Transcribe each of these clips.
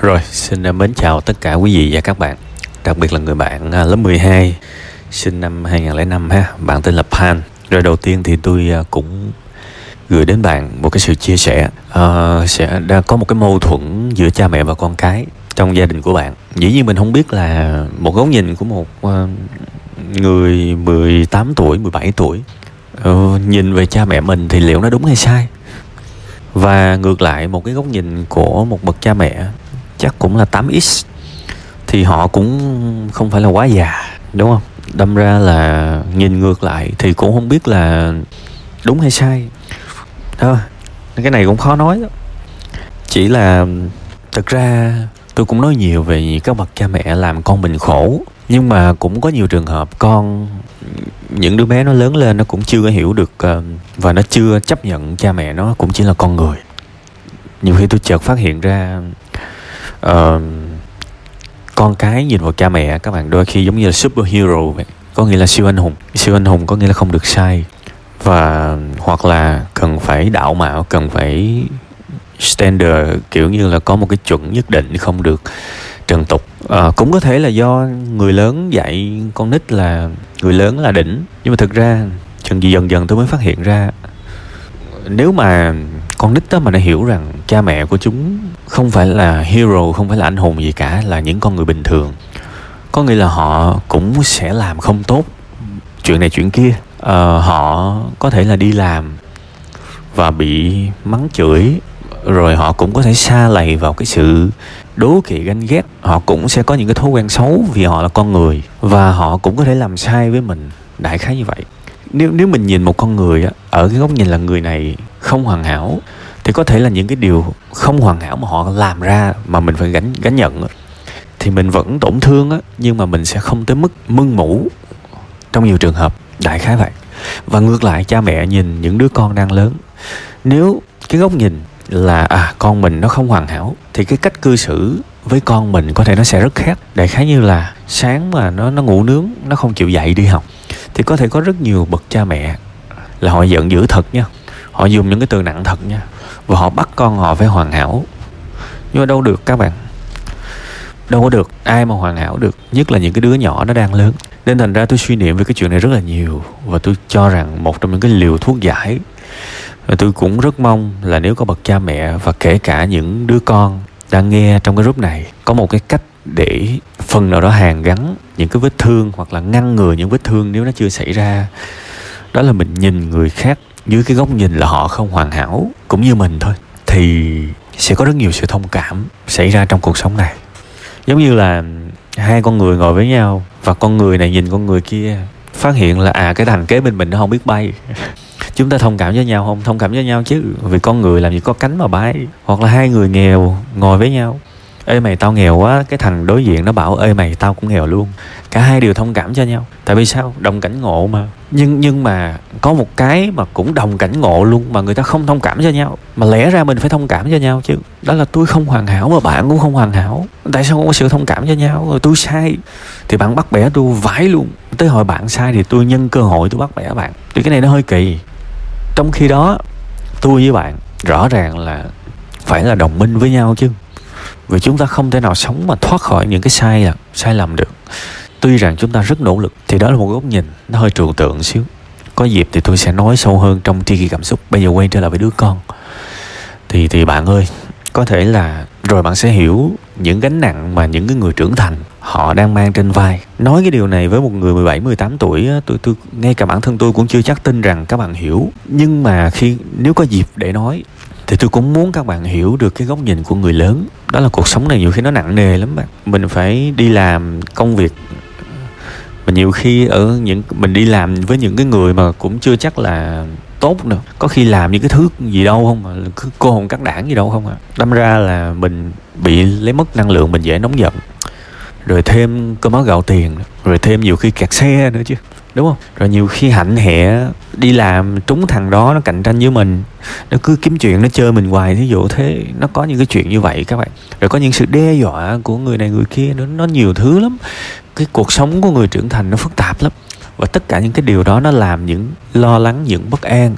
Rồi, xin à, mến chào tất cả quý vị và các bạn Đặc biệt là người bạn à, lớp 12 Sinh năm 2005 ha Bạn tên là Pan. Rồi đầu tiên thì tôi à, cũng gửi đến bạn một cái sự chia sẻ à, Sẽ đã có một cái mâu thuẫn giữa cha mẹ và con cái Trong gia đình của bạn. Dĩ nhiên mình không biết là một góc nhìn của một người 18 tuổi, 17 tuổi ờ, Nhìn về cha mẹ mình thì liệu nó đúng hay sai? Và ngược lại một cái góc nhìn của một bậc cha mẹ chắc cũng là 8x thì họ cũng không phải là quá già, đúng không? Đâm ra là nhìn ngược lại thì cũng không biết là đúng hay sai. Đó cái này cũng khó nói đó. chỉ là thực ra tôi cũng nói nhiều về các bậc cha mẹ làm con mình khổ. Nhưng mà cũng có nhiều trường hợp con, những đứa bé nó lớn lên nó cũng chưa có hiểu được ờ, và nó chưa chấp nhận cha mẹ nó cũng chỉ là con người. Nhiều khi tôi chợt phát hiện ra uh, con cái nhìn vào cha mẹ các bạn đôi khi giống như là superhero vậy. Có nghĩa là siêu anh hùng. Siêu anh hùng có nghĩa là không được sai. Và hoặc là cần phải đạo mạo cần phải standard kiểu như là có một cái chuẩn nhất định không được trần tục. À, cũng có thể là do người lớn dạy con nít là người lớn là đỉnh. Nhưng mà thực ra chừng gì dần dần tôi mới phát hiện ra nếu mà con nít đó mà nó hiểu rằng cha mẹ của chúng không phải là hero không phải là anh hùng gì cả là những con người bình thường. Có nghĩa là họ cũng sẽ làm không tốt chuyện này chuyện kia. Ờ, họ có thể là đi làm và bị mắng chửi rồi họ cũng có thể xa lầy vào cái sự đố kỵ ganh ghét. Họ cũng sẽ có những cái thói quen xấu vì họ là con người và họ cũng có thể làm sai với mình. Đại khái như vậy. Nếu nếu mình nhìn một con người á ở cái góc nhìn là người này không hoàn hảo, thì có thể là những cái điều không hoàn hảo mà họ làm ra mà mình phải gánh gánh nhận thì mình vẫn tổn thương á, nhưng mà mình sẽ không tới mức mưng mũ trong nhiều trường hợp. Đại khái vậy. Và ngược lại, cha mẹ nhìn những đứa con đang lớn, nếu cái góc nhìn là à con mình nó không hoàn hảo, thì cái cách cư xử với con mình có thể nó sẽ rất khác. Đại khái như là sáng mà nó nó ngủ nướng, nó không chịu dậy đi học, thì có thể có rất nhiều bậc cha mẹ là họ giận dữ thật nha họ dùng những cái từ nặng thật nha. Và họ bắt con họ phải hoàn hảo. Nhưng mà đâu được các bạn. Đâu có được ai mà hoàn hảo được, nhất là những cái đứa nhỏ nó đang lớn. Nên thành ra tôi suy niệm về cái chuyện này rất là nhiều. Và tôi cho rằng một trong những cái liều thuốc giải. Và tôi cũng rất mong là nếu có bậc cha mẹ và kể cả những đứa con đang nghe trong cái group này, có một cái cách để phần nào đó hàn gắn những cái vết thương hoặc là ngăn ngừa những vết thương nếu nó chưa xảy ra. Đó là mình nhìn người khác dưới cái góc nhìn là họ không hoàn hảo, cũng như mình thôi, thì sẽ có rất nhiều sự thông cảm xảy ra trong cuộc sống này. Giống như là hai con người ngồi với nhau, và con người này nhìn con người kia, phát hiện là à cái thằng kế bên mình nó không biết bay. Chúng ta thông cảm với nhau không? Thông cảm với nhau chứ, vì con người làm gì có cánh mà bay, hoặc là hai người nghèo ngồi với nhau ê mày, tao nghèo quá. Cái thằng đối diện nó bảo, ê mày, tao cũng nghèo luôn. Cả hai đều thông cảm cho nhau. Tại vì sao? Đồng cảnh ngộ mà. Nhưng nhưng mà có một cái mà cũng đồng cảnh ngộ luôn, mà người ta không thông cảm cho nhau. Mà lẽ ra mình phải thông cảm cho nhau chứ. Đó là tôi không hoàn hảo mà bạn cũng không hoàn hảo. Tại sao không có sự thông cảm cho nhau? Rồi tôi sai. Thì bạn bắt bẻ tôi vãi luôn. Tới hồi bạn sai thì tôi nhân cơ hội tôi bắt bẻ bạn. Thì cái này nó hơi kỳ. Trong khi đó, tôi với bạn rõ ràng là phải là đồng minh với nhau chứ vì chúng ta không thể nào sống mà thoát khỏi những cái sai là sai lầm được tuy rằng chúng ta rất nỗ lực thì đó là một góc nhìn nó hơi trừu tượng xíu có dịp thì tôi sẽ nói sâu hơn trong tri kỳ cảm xúc bây giờ quay trở lại với đứa con thì thì bạn ơi có thể là rồi bạn sẽ hiểu những gánh nặng mà những cái người trưởng thành họ đang mang trên vai. Nói cái điều này với một người 17, 18 tuổi tôi tôi ngay cả bản thân tôi cũng chưa chắc tin rằng các bạn hiểu. Nhưng mà khi nếu có dịp để nói thì tôi cũng muốn các bạn hiểu được cái góc nhìn của người lớn. Đó là cuộc sống này nhiều khi nó nặng nề lắm bạn. Mình phải đi làm công việc. Mà nhiều khi ở những, mình đi làm với những cái người mà cũng chưa chắc là tốt nữa. Có khi làm những cái thứ gì đâu không mà cứ cô hồn cắt đảng gì đâu không à. Đâm ra là mình bị lấy mất năng lượng, mình dễ nóng giận. Rồi thêm cơm áo gạo tiền rồi thêm nhiều khi kẹt xe nữa chứ đúng không? Rồi nhiều khi hạnh hẹ đi làm trúng thằng đó nó cạnh tranh với mình nó cứ kiếm chuyện nó chơi mình hoài thí dụ thế nó có những cái chuyện như vậy các bạn. Rồi có những sự đe dọa của người này người kia nó nó nhiều thứ lắm. Cái cuộc sống của người trưởng thành nó phức tạp lắm. Và tất cả những cái điều đó nó làm những lo lắng những bất an.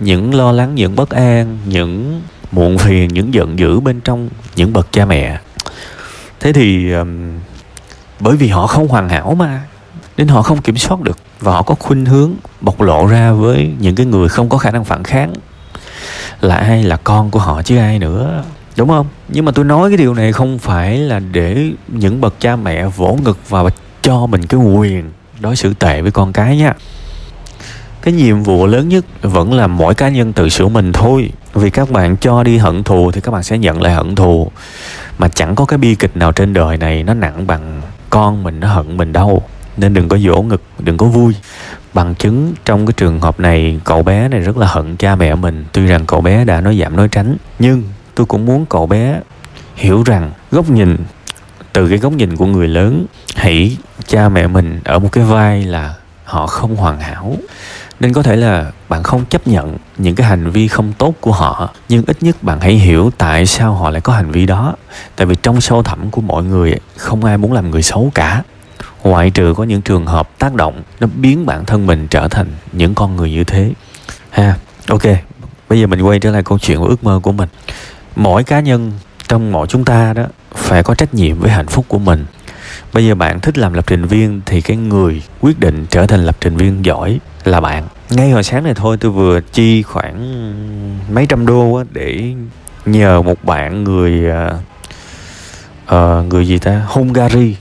Những lo lắng những bất an những muộn phiền những giận dữ bên trong những bậc cha mẹ. Thế thì um, bởi vì họ không hoàn hảo mà nên họ không kiểm soát được và họ có khuynh hướng bộc lộ ra với những cái người không có khả năng phản kháng là ai là con của họ chứ ai nữa, đúng không? Nhưng mà tôi nói cái điều này không phải là để những bậc cha mẹ vỗ ngực và cho mình cái quyền đối xử tệ với con cái nha. Cái nhiệm vụ lớn nhất vẫn là mỗi cá nhân tự sửa mình thôi. Vì các bạn cho đi hận thù thì các bạn sẽ nhận lại hận thù. Mà chẳng có cái bi kịch nào trên đời này nó nặng bằng con mình, nó hận mình đâu nên đừng có dỗ ngực, đừng có vui. Bằng chứng trong cái trường hợp này, cậu bé này rất là hận cha mẹ mình. Tuy rằng cậu bé đã nói giảm nói tránh, nhưng tôi cũng muốn cậu bé hiểu rằng góc nhìn, từ cái góc nhìn của người lớn, hãy cha mẹ mình ở một cái vai là họ không hoàn hảo. Nên có thể là bạn không chấp nhận những cái hành vi không tốt của họ, nhưng ít nhất bạn hãy hiểu tại sao họ lại có hành vi đó. Tại vì trong sâu thẳm của mọi người, không ai muốn làm người xấu cả ngoại trừ có những trường hợp tác động nó biến bản thân mình trở thành những con người như thế. Ha ok. Bây giờ mình quay trở lại câu chuyện của ước mơ của mình. Mỗi cá nhân trong mỗi chúng ta đó phải có trách nhiệm với hạnh phúc của mình. Bây giờ bạn thích làm lập trình viên thì cái người quyết định trở thành lập trình viên giỏi là bạn. Ngay hồi sáng này thôi tôi vừa chi khoảng mấy trăm đô để nhờ một bạn người uh, người gì ta? Hungary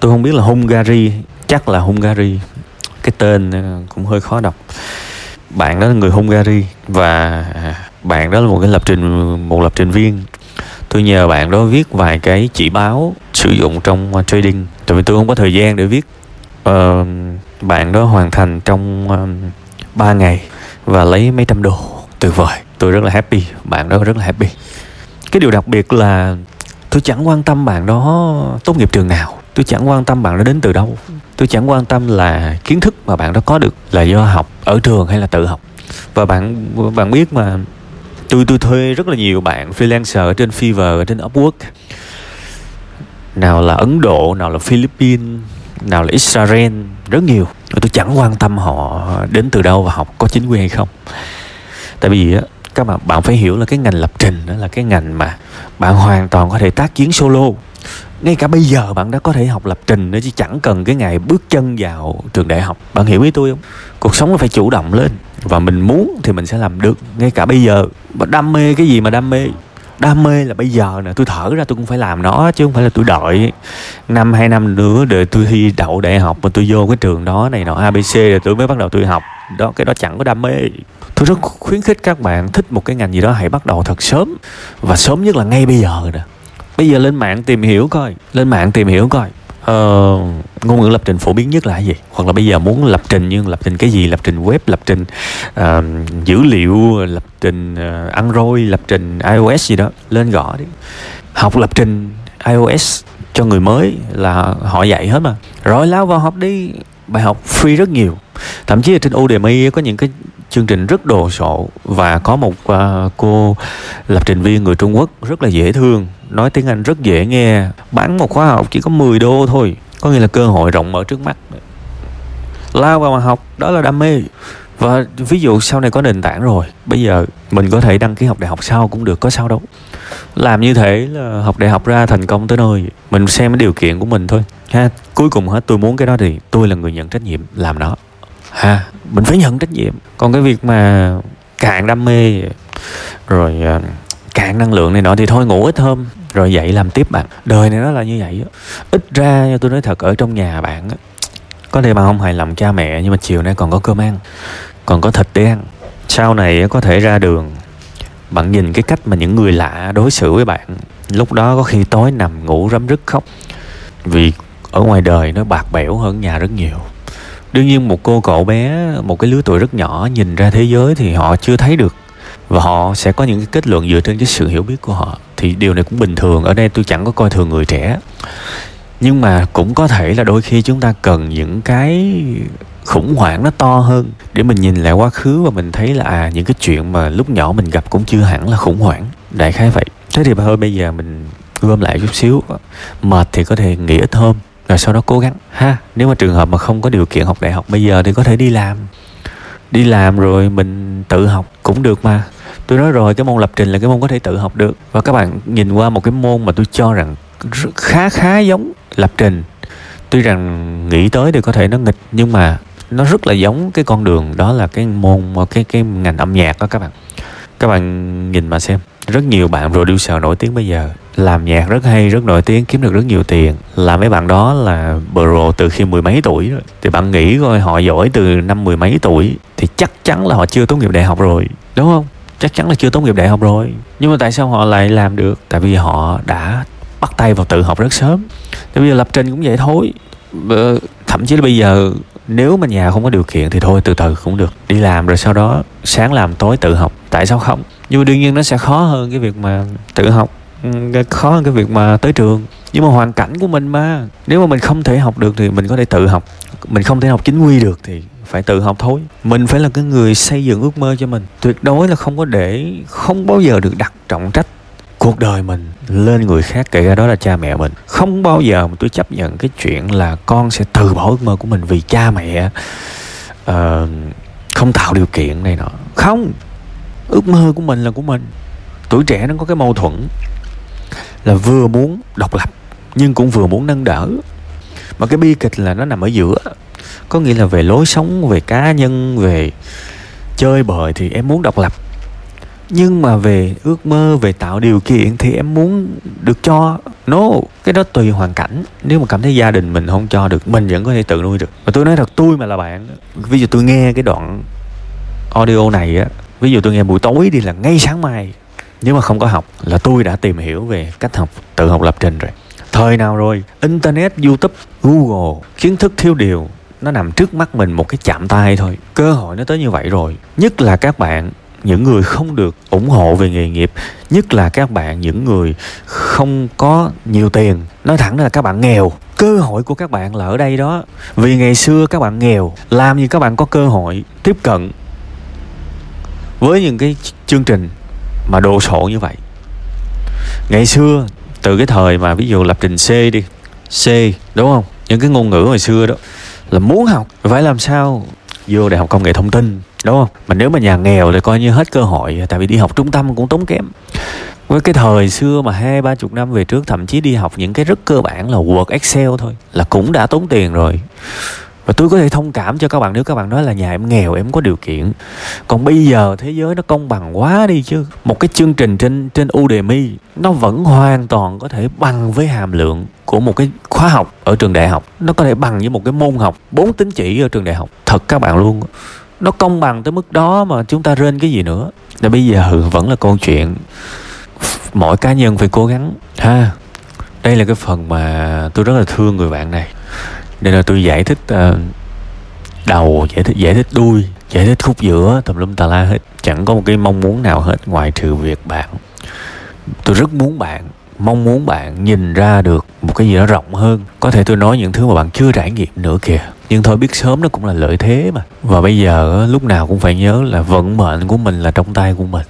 tôi không biết là Hungary chắc là Hungary. Cái tên ờ, cũng hơi khó đọc. Bạn đó là người Hungary và bạn đó là một cái lập trình một lập trình viên. Tôi nhờ bạn đó viết vài cái chỉ báo sử dụng trong ờ, trading. Tại vì tôi không có thời gian để viết. Uh, bạn đó hoàn thành trong um, 3 ngày và lấy mấy trăm đô. Tuyệt vời. Tôi rất là happy. Bạn đó rất là happy. Cái điều đặc biệt là tôi chẳng quan tâm bạn đó tốt nghiệp trường nào tôi chẳng quan tâm bạn đã đến từ đâu. Tôi chẳng quan tâm là kiến thức mà bạn đã có được là do học ở trường hay là tự học. Và bạn bạn biết mà, tôi tôi thuê rất là nhiều bạn freelancer ở trên Fiverr, ở trên Upwork. Nào là Ấn Độ, nào là Philippines, nào là Israel, rất nhiều. Và tôi chẳng quan tâm họ đến từ đâu và học có chính quy hay không. Tại vì á, các bạn bạn phải hiểu là cái ngành lập trình đó là cái ngành mà bạn hoàn toàn có thể tác chiến solo ngay cả bây giờ bạn đã có thể học lập trình nữa chứ chẳng cần cái ngày bước chân vào trường đại học. Bạn hiểu ý tôi không? Cuộc sống là phải chủ động lên và mình muốn thì mình sẽ làm được. Ngay cả bây giờ đam mê cái gì mà đam mê? Đam mê là bây giờ nè, tôi thở ra tôi cũng phải làm nó chứ không phải là tôi đợi. Năm, hai năm nữa để tôi thi đậu đại học mà tôi vô cái trường đó này nọ abc rồi tôi mới bắt đầu tôi học. Đó, cái đó chẳng có đam mê. Tôi rất khuyến khích các bạn thích một cái ngành gì đó hãy bắt đầu thật sớm. Và sớm nhất là ngay bây giờ nè bây giờ lên mạng tìm hiểu coi. Lên mạng tìm hiểu coi. Ờ, ngôn ngữ lập trình phổ biến nhất là gì? Hoặc là bây giờ muốn lập trình nhưng lập trình cái gì? Lập trình web lập trình uh, dữ liệu lập trình uh, android lập trình ios gì đó. Lên gõ đi. Học lập trình ios cho người mới là họ dạy hết mà. Rồi lao vào học đi. Bài học free rất nhiều. Thậm chí là trên Udemy có những cái chương trình rất đồ sộ và có một uh, cô lập trình viên người Trung Quốc rất là dễ thương nói tiếng Anh rất dễ nghe. Bán một khóa học chỉ có 10 đô thôi. Có nghĩa là cơ hội rộng mở trước mắt. Lao vào mà học, đó là đam mê. Và ví dụ sau này có nền tảng rồi, bây giờ mình có thể đăng ký học đại học sau cũng được, có sao đâu. Làm như thế là học đại học ra thành công tới nơi. Mình xem cái điều kiện của mình thôi, ha. Cuối cùng hết, tôi muốn cái đó thì tôi là người nhận trách nhiệm làm nó. Ha, mình phải nhận trách nhiệm. Còn cái việc mà cạn đam mê, rồi à, cạn năng lượng này nọ thì thôi ngủ ít hôm, rồi dậy làm tiếp bạn. Đời này nó là như vậy ít ra tôi nói thật, ở trong nhà bạn có thể bạn không hài lòng cha mẹ, nhưng mà chiều nay còn có cơm ăn, còn có thịt để ăn. Sau này có thể ra đường, bạn nhìn cái cách mà những người lạ đối xử với bạn. Lúc đó có khi tối nằm ngủ rấm rứt khóc, vì ở ngoài đời nó bạc bẽo hơn nhà rất nhiều. Đương nhiên một cô cậu bé, một cái lứa tuổi rất nhỏ nhìn ra thế giới thì họ chưa thấy được và họ sẽ có những cái kết luận dựa trên cái sự hiểu biết của họ. Thì điều này cũng bình thường. Ở đây tôi chẳng có coi thường người trẻ. Nhưng mà cũng có thể là đôi khi chúng ta cần những cái khủng hoảng nó to hơn để mình nhìn lại quá khứ và mình thấy là à những cái chuyện mà lúc nhỏ mình gặp cũng chưa hẳn là khủng hoảng. Đại khái vậy. Thế thì thôi bây giờ mình gom lại chút xíu. Mệt thì có thể nghỉ ít hôm, rồi sau đó cố gắng. Ha, nếu mà trường hợp mà không có điều kiện học đại học, bây giờ thì có thể đi làm. Đi làm rồi mình tự học cũng được mà tôi nói rồi, cái môn lập trình là cái môn có thể tự học được. Và các bạn nhìn qua một cái môn mà tôi cho rằng khá khá giống lập trình. Tuy rằng nghĩ tới thì có thể nó nghịch, nhưng mà nó rất là giống cái con đường, đó là cái môn cái cái ngành âm nhạc đó các bạn. Các bạn nhìn mà xem, rất nhiều bạn producer nổi tiếng bây giờ, làm nhạc rất hay, rất nổi tiếng, kiếm được rất nhiều tiền. Là mấy bạn đó là pro từ khi mười mấy tuổi rồi. Thì bạn nghĩ coi, họ giỏi từ năm mười mấy tuổi thì chắc chắn là họ chưa tốt nghiệp đại học rồi, đúng không? Chắc chắn là chưa tốt nghiệp đại học rồi. Nhưng mà tại sao họ lại làm được? Tại vì họ đã bắt tay vào tự học rất sớm. Tại vì lập trình cũng vậy thôi. Ờ, thậm chí là bây giờ, nếu mà nhà không có điều kiện thì thôi, từ từ cũng được. Đi làm rồi sau đó, sáng làm tối tự học. Tại sao không? Nhưng mà đương nhiên nó sẽ khó hơn cái việc mà tự học. Ừ, khó hơn cái việc mà tới trường. Nhưng mà hoàn cảnh của mình mà. Nếu mà mình không thể học được thì mình có thể tự học. Mình không thể học chính quy được thì phải tự học thôi. Mình phải là cái người xây dựng ước mơ cho mình. Tuyệt đối là không có để không bao giờ được đặt trọng trách cuộc đời mình lên người khác kể cả đó là cha mẹ mình. Không bao giờ mà tôi chấp nhận cái chuyện là con sẽ từ bỏ ước mơ của mình vì cha mẹ uh, không tạo điều kiện này nọ. Không ước mơ của mình là của mình. Tuổi trẻ nó có cái mâu thuẫn là vừa muốn độc lập nhưng cũng vừa muốn nâng đỡ. Mà cái bi kịch là nó nằm ở giữa có nghĩa là về lối sống, về cá nhân, về chơi bời thì em muốn độc lập. Nhưng mà về ước mơ, về tạo điều kiện thì em muốn được cho no cái đó tùy hoàn cảnh. Nếu mà cảm thấy gia đình mình không cho được, mình vẫn có thể tự nuôi được. Mà tôi nói thật, tôi mà là bạn ví dụ tôi nghe cái đoạn audio này á, ví dụ tôi nghe buổi tối đi là ngay sáng mai, nếu mà không có học là tôi đã tìm hiểu về cách học, tự học lập trình rồi. Thời nào rồi? Internet, youtube, google, kiến thức thiếu điều nó nằm trước mắt mình một cái chạm tay thôi. Cơ hội nó tới như vậy rồi. Nhất là các bạn, những người không được ủng hộ về nghề nghiệp. Nhất là các bạn, những người không có nhiều tiền. Nói thẳng là các bạn nghèo. Cơ hội của các bạn là ở đây đó. Vì ngày xưa các bạn nghèo, làm gì các bạn có cơ hội tiếp cận với những cái chương trình mà đồ sộ như vậy. Ngày xưa, từ cái thời mà ví dụ lập trình C đi, C, đúng không? Những cái ngôn ngữ hồi xưa đó là muốn học, phải làm sao? Vô đại học công nghệ thông tin, đúng không? Mà nếu mà nhà nghèo thì coi như hết cơ hội, tại vì đi học trung tâm cũng tốn kém. Với cái thời xưa mà hai, ba chục năm về trước, thậm chí đi học những cái rất cơ bản là Word, Excel thôi, là cũng đã tốn tiền rồi và tôi có thể thông cảm cho các bạn nếu các bạn nói là nhà em nghèo, em có điều kiện. Còn bây giờ thế giới nó công bằng quá đi chứ. Một cái chương trình trên trên Udemy, nó vẫn hoàn toàn có thể bằng với hàm lượng của một cái khóa học ở trường đại học. Nó có thể bằng với một cái môn học bốn tín chỉ ở trường đại học. Thật các bạn luôn. Nó công bằng tới mức đó mà chúng ta rên cái gì nữa. Là bây giờ vẫn là câu chuyện. Mỗi cá nhân phải cố gắng. Ha, đây là cái phần mà tôi rất là thương người bạn này nên là tôi giải thích uh, đầu giải thích giải thích đuôi giải thích khúc giữa tùm lum tà la hết. Chẳng có một cái mong muốn nào hết ngoài trừ việc bạn. Tôi rất muốn bạn mong muốn bạn nhìn ra được một cái gì đó rộng hơn. Có thể tôi nói những thứ mà bạn chưa trải nghiệm nữa kìa. Nhưng thôi biết sớm nó cũng là lợi thế mà. Và bây giờ lúc nào cũng phải nhớ là vận mệnh của mình là trong tay của mình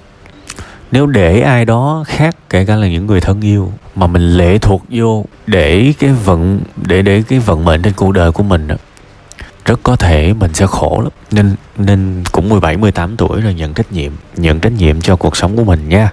nếu để ai đó khác kể cả là những người thân yêu mà mình lệ thuộc vô để cái vận để để cái vận mệnh trên cuộc đời của mình đó, rất có thể mình sẽ khổ lắm. Nên nên cũng 17 18 tuổi rồi nhận trách nhiệm nhận trách nhiệm cho cuộc sống của mình nha.